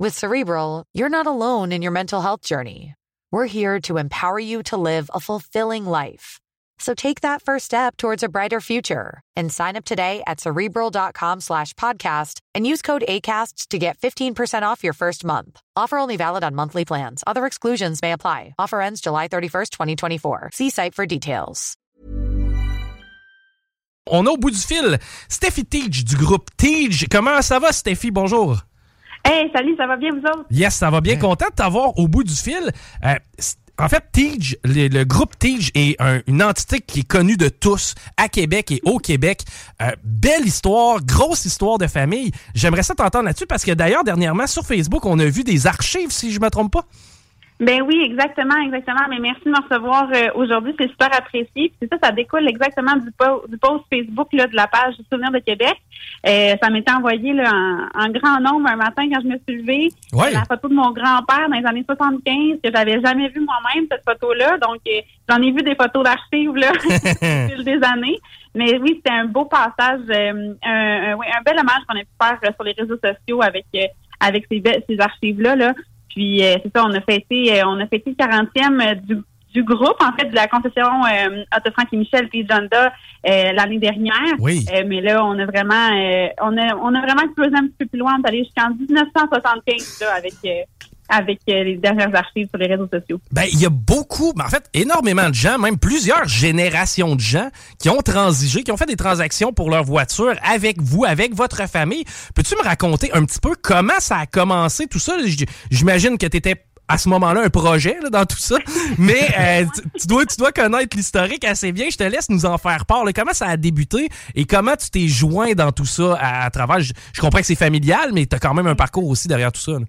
With Cerebral, you're not alone in your mental health journey. We're here to empower you to live a fulfilling life. So take that first step towards a brighter future and sign up today at cerebral.com slash podcast and use code ACasts to get 15% off your first month. Offer only valid on monthly plans. Other exclusions may apply. Offer ends July 31st, 2024. See site for details. On est au bout du fil. Steffi Teach du groupe Teach. Comment ça va, Steffi? Bonjour. Hey, salut, ça va bien, vous autres? Yes, ça va bien. Content de t'avoir au bout du fil. Euh, en fait, Tige, le, le groupe Tige est un- une entité qui est connue de tous à Québec et au Québec. Euh, belle histoire, grosse histoire de famille. J'aimerais ça t'entendre là-dessus parce que d'ailleurs, dernièrement, sur Facebook, on a vu des archives, si je me trompe pas. Ben oui, exactement, exactement. Mais merci de me recevoir euh, aujourd'hui, c'est super apprécié. C'est ça, ça découle exactement du, po- du post Facebook là, de la page Souvenir de Québec. Euh, ça m'était envoyé là, en, en grand nombre un matin quand je me suis levée. Ouais. La photo de mon grand-père dans les années 75 que j'avais jamais vu moi-même cette photo-là. Donc euh, j'en ai vu des photos d'archives là au fil des années. Mais oui, c'était un beau passage, euh, un, un- oui, un bel hommage qu'on a pu faire euh, sur les réseaux sociaux avec euh, avec ces, ces archives-là. Là. Puis euh, c'est ça, on a fêté, euh, on a fêté le 40e euh, du, du groupe, en fait, de la concession euh, Otto Frank et Michel puis Jonda euh, l'année dernière. Oui. Euh, mais là, on a vraiment euh, on a on a vraiment creusé un petit peu plus loin, on est allé jusqu'en 1975 là, avec euh, avec euh, les dernières archives sur les réseaux sociaux. Ben, il y a beaucoup, ben, en fait, énormément de gens, même plusieurs générations de gens qui ont transigé, qui ont fait des transactions pour leur voiture avec vous, avec votre famille. Peux-tu me raconter un petit peu comment ça a commencé, tout ça? J'imagine que tu étais à ce moment-là un projet là, dans tout ça, mais euh, tu, tu dois, tu dois connaître l'historique assez bien. Je te laisse nous en faire part. là. Comment ça a débuté et comment tu t'es joint dans tout ça à, à travers... Je, je comprends que c'est familial, mais tu as quand même un parcours aussi derrière tout ça. là.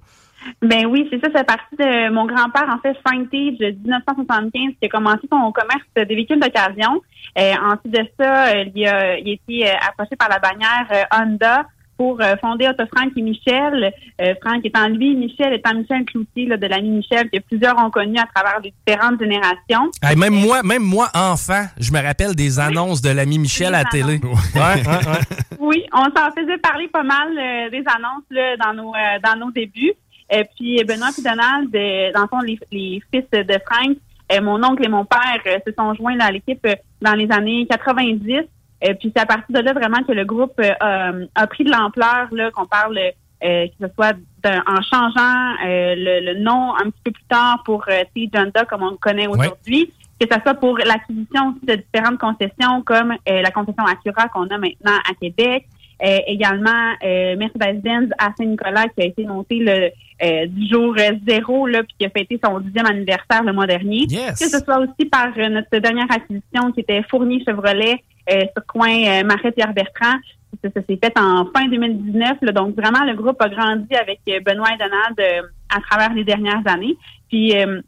Ben oui, c'est ça, c'est parti de mon grand-père, en fait, Frank de 1975, qui a commencé son commerce des véhicules d'occasion. Euh, ensuite de ça, euh, il, a, il a été euh, approché par la bannière Honda pour fonder Otto Frank et Michel. Euh, Frank étant lui, Michel étant Michel Cloutier là, de l'ami Michel, que plusieurs ont connu à travers les différentes générations. Hey, même moi, même moi, enfant, je me rappelle des annonces de l'ami Michel à la télé. Ouais, ouais, ouais. Oui, on s'en faisait parler pas mal euh, des annonces là, dans nos euh, dans nos débuts. Et puis Benoît et Donald, euh, dans le fond, les, les fils de Frank, euh, mon oncle et mon père euh, se sont joints à l'équipe euh, dans les années 90. Euh, puis c'est à partir de là vraiment que le groupe euh, a, pris de l'ampleur, là, qu'on parle euh, que ce soit en changeant euh, le, le nom un petit peu plus tard pour euh, T. Jonda, comme on le connaît aujourd'hui, que ce soit pour l'acquisition aussi de différentes concessions comme euh, la concession Acura qu'on a maintenant à Québec, euh, également euh, Mercedes-Benz à Saint-Nicolas qui a été monté le euh, du jour euh, zéro là puis qui a fêté son dixième anniversaire le mois dernier. Yes. Que ce soit aussi par euh, notre dernière acquisition qui était Fournier Chevrolet euh, sur coin euh, Marais Pierre Bertrand. Ça, ça s'est fait en fin 2019. là. donc vraiment le groupe a grandi avec euh, Benoît et Donald euh, à travers les dernières années. Puis euh,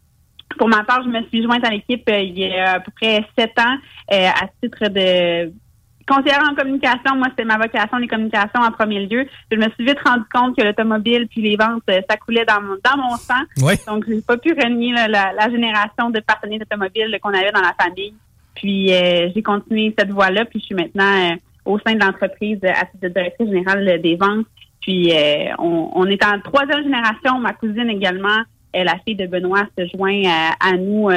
pour ma part, je me suis jointe à l'équipe euh, il y a à peu près sept ans euh, à titre de conseillère en communication. Moi, c'était ma vocation, les communications en premier lieu. Je me suis vite rendu compte que l'automobile puis les ventes, euh, ça coulait dans mon, dans mon sang. Oui. Donc, j'ai pas pu renier là, la, la génération de partenaires automobiles qu'on avait dans la famille. Puis, euh, j'ai continué cette voie-là. Puis, je suis maintenant euh, au sein de l'entreprise à titre de directrice générale euh, des ventes. Puis, euh, on, on est en troisième génération. Ma cousine également, la fille de Benoît, se joint euh, à nous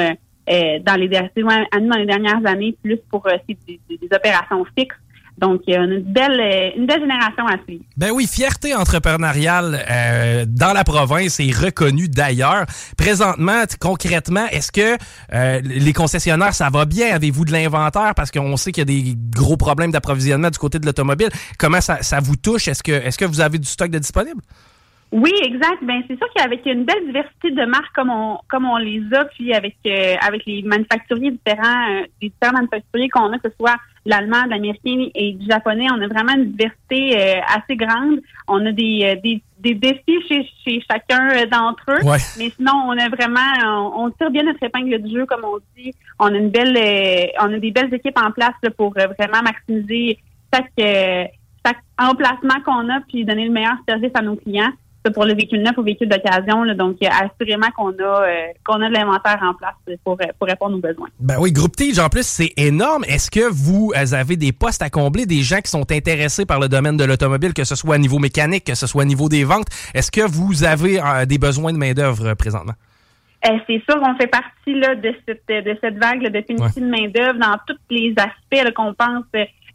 euh, euh, dans les dans les dernières années, plus pour euh, des, des- des opérations fixes Donc, il y a une belle, une belle génération à suivre. Ben oui, fierté entrepreneuriale euh, dans la province et reconnue d'ailleurs. Présentement, concrètement, est-ce que euh, les concessionnaires, ça va bien? Avez-vous de l'inventaire? Parce qu'on sait qu'il y a des gros problèmes d'approvisionnement du côté de l'automobile. Comment ça, ça vous touche? Est-ce que, est-ce que vous avez du stock de disponible? Oui, exact. Ben c'est sûr qu'avec une belle diversité de marques comme on comme on les a, puis avec euh, avec les manufacturiers différents, euh, les différents manufacturiers qu'on a, que ce soit l'allemand, l'américain et du japonais, on a vraiment une diversité euh, assez grande. On a des, des, des défis chez, chez chacun d'entre eux, mais sinon on a vraiment on, tire bien notre épingle du jeu, comme on dit. On a une belle on a des belles équipes en place pour vraiment maximiser chaque chaque emplacement qu'on a puis donner le meilleur service à nos clients pour le véhicule neuf ou véhicule d'occasion. Donc, assurément qu'on a, euh, qu'on a de l'inventaire en place pour, pour répondre aux besoins. Ben oui, Groupe Tige, en plus, c'est énorme. Est-ce que vous avez des postes à combler, des gens qui sont intéressés par le domaine de l'automobile, que ce soit au niveau mécanique, que ce soit au niveau des ventes? Est-ce que vous avez euh, des besoins de main-d'œuvre euh, présentement? c'est sûr, on fait partie là, de, cette, de cette vague de pénurie de main-d'œuvre dans tous les aspects qu'on pense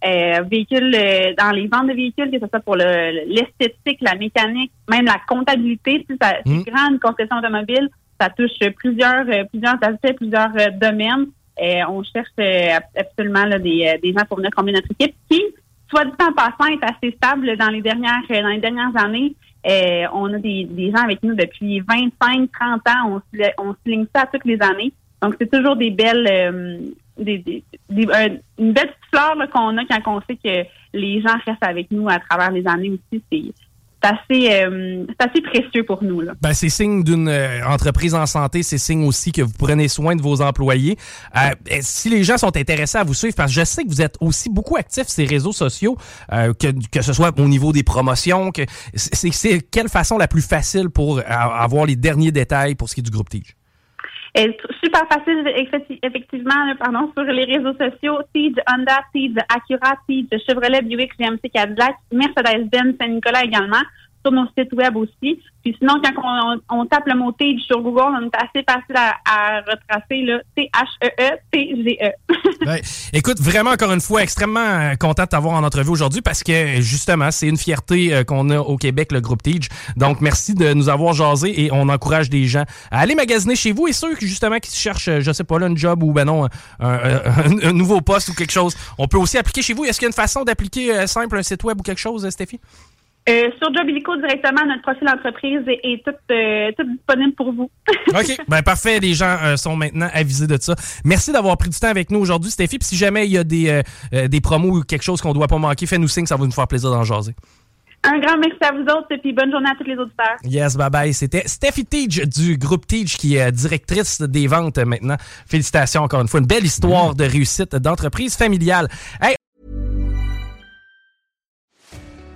euh, véhicules euh, dans les ventes de véhicules, que ce soit pour l'esthétique, la mécanique, même la comptabilité. Si ça, c'est mmh. grande concession automobile, ça touche plusieurs euh, plusieurs aspects, plusieurs domaines. on cherche absolument des, des gens pour venir combiner notre équipe qui, soit dit en passant, est assez stable dans les dernières dans les dernières années. on a des, des gens avec nous depuis 25, 30 ans. On, on se ligne ça toutes les années. Donc, c'est toujours des belles, une belle petite fleur qu'on a quand on sait que les gens restent avec nous à travers les années aussi. C'est assez, euh, assez précieux pour nous. Ben, c'est signe d'une euh, entreprise en santé, c'est signe aussi que vous prenez soin de vos employés. Euh, si les gens sont intéressés à vous suivre, parce que je sais que vous êtes aussi beaucoup actifs sur ces réseaux sociaux, que, que ce soit au niveau des promotions, que c'est quelle façon la plus facile pour avoir les derniers détails pour ce qui est du groupe Tige? Super facile, effectivement, pardon, sur les réseaux sociaux. Tige Honda, Tige Acura, Tige Chevrolet, Buick, GMC Cadillac, Mercedes-Benz, Saint-Nicolas également sur nos sites web aussi. Puis sinon, quand on, tape le mot Tige sur Google, on est assez facile à, retracer, là. T-H-E-E-T-G-E. E. Écoute, vraiment, encore une fois, extrêmement euh, content de t'avoir en entrevue aujourd'hui parce que, justement, c'est une fierté euh, qu'on a au Québec, le groupe Tige. Donc, merci de nous avoir jasé et on encourage des gens à aller magasiner chez vous et ceux, justement, qui cherchent, euh, je sais pas, là, un job ou, ben non, un, nouveau poste ou quelque chose, on peut aussi appliquer chez vous. Est-ce qu'il y a une façon d'appliquer simple un site web ou quelque chose, Stéphie? Euh, sur Jobilico directement, notre profil d'entreprise est, euh, tout, disponible pour vous. OK. Ben parfait. Les gens euh, sont maintenant avisés de ça. Merci d'avoir pris du temps avec nous aujourd'hui, Stéphie. Puis si jamais il y a des, des promos ou quelque chose qu'on ne doit pas manquer, fais-nous signe, ça va nous faire plaisir d'en jaser. Un grand merci à vous autres et puis bonne journée à tous les auditeurs. Yes, bye bye. C'était Steffi Teach du groupe Teach qui est directrice des ventes maintenant. Félicitations encore une fois. Une belle histoire de réussite d'entreprise familiale. Hey,